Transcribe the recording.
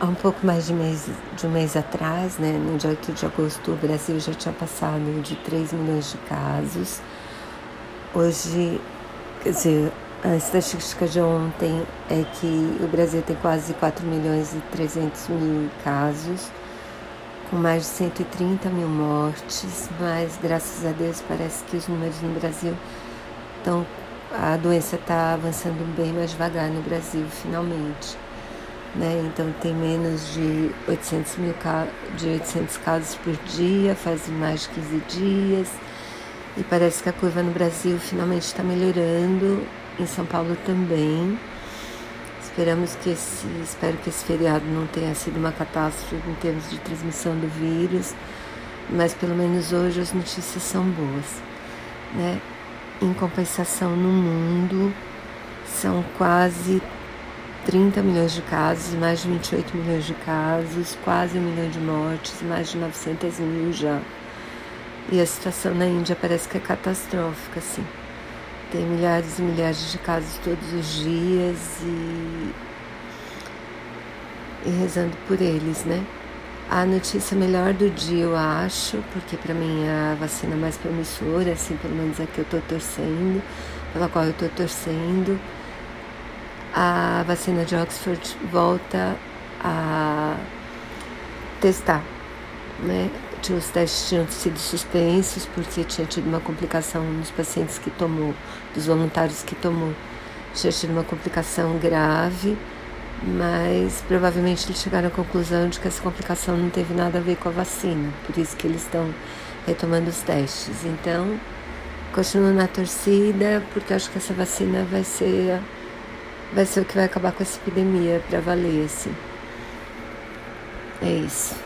há um pouco mais de, mês, de um mês atrás, né, no dia 8 de agosto, o Brasil já tinha passado de 3 milhões de casos. Hoje, quer dizer, a estatística de ontem é que o Brasil tem quase 4 milhões e 300 mil casos, com mais de 130 mil mortes, mas graças a Deus parece que os números no Brasil estão. A doença está avançando bem mais devagar no Brasil, finalmente. Né? Então tem menos de 800, mil, de 800 casos por dia, faz mais de 15 dias. E parece que a curva no Brasil finalmente está melhorando em São Paulo também. Esperamos que esse, espero que esse feriado não tenha sido uma catástrofe em termos de transmissão do vírus, mas pelo menos hoje as notícias são boas, né? Em compensação no mundo, são quase 30 milhões de casos, mais de 28 milhões de casos, quase um milhão de mortes, mais de 900 mil já. E a situação na Índia parece que é catastrófica, assim. Tem milhares e milhares de casos todos os dias e, e rezando por eles, né? A notícia melhor do dia, eu acho, porque para mim é a vacina mais promissora, assim, pelo menos é que eu tô torcendo, pela qual eu tô torcendo. A vacina de Oxford volta a testar, né? os testes tinham sido suspensos porque tinha tido uma complicação nos pacientes que tomou, dos voluntários que tomou. Tinha tido uma complicação grave, mas provavelmente eles chegaram à conclusão de que essa complicação não teve nada a ver com a vacina, por isso que eles estão retomando os testes. Então, continuo na torcida, porque acho que essa vacina vai ser, vai ser o que vai acabar com essa epidemia para valer, assim. É isso.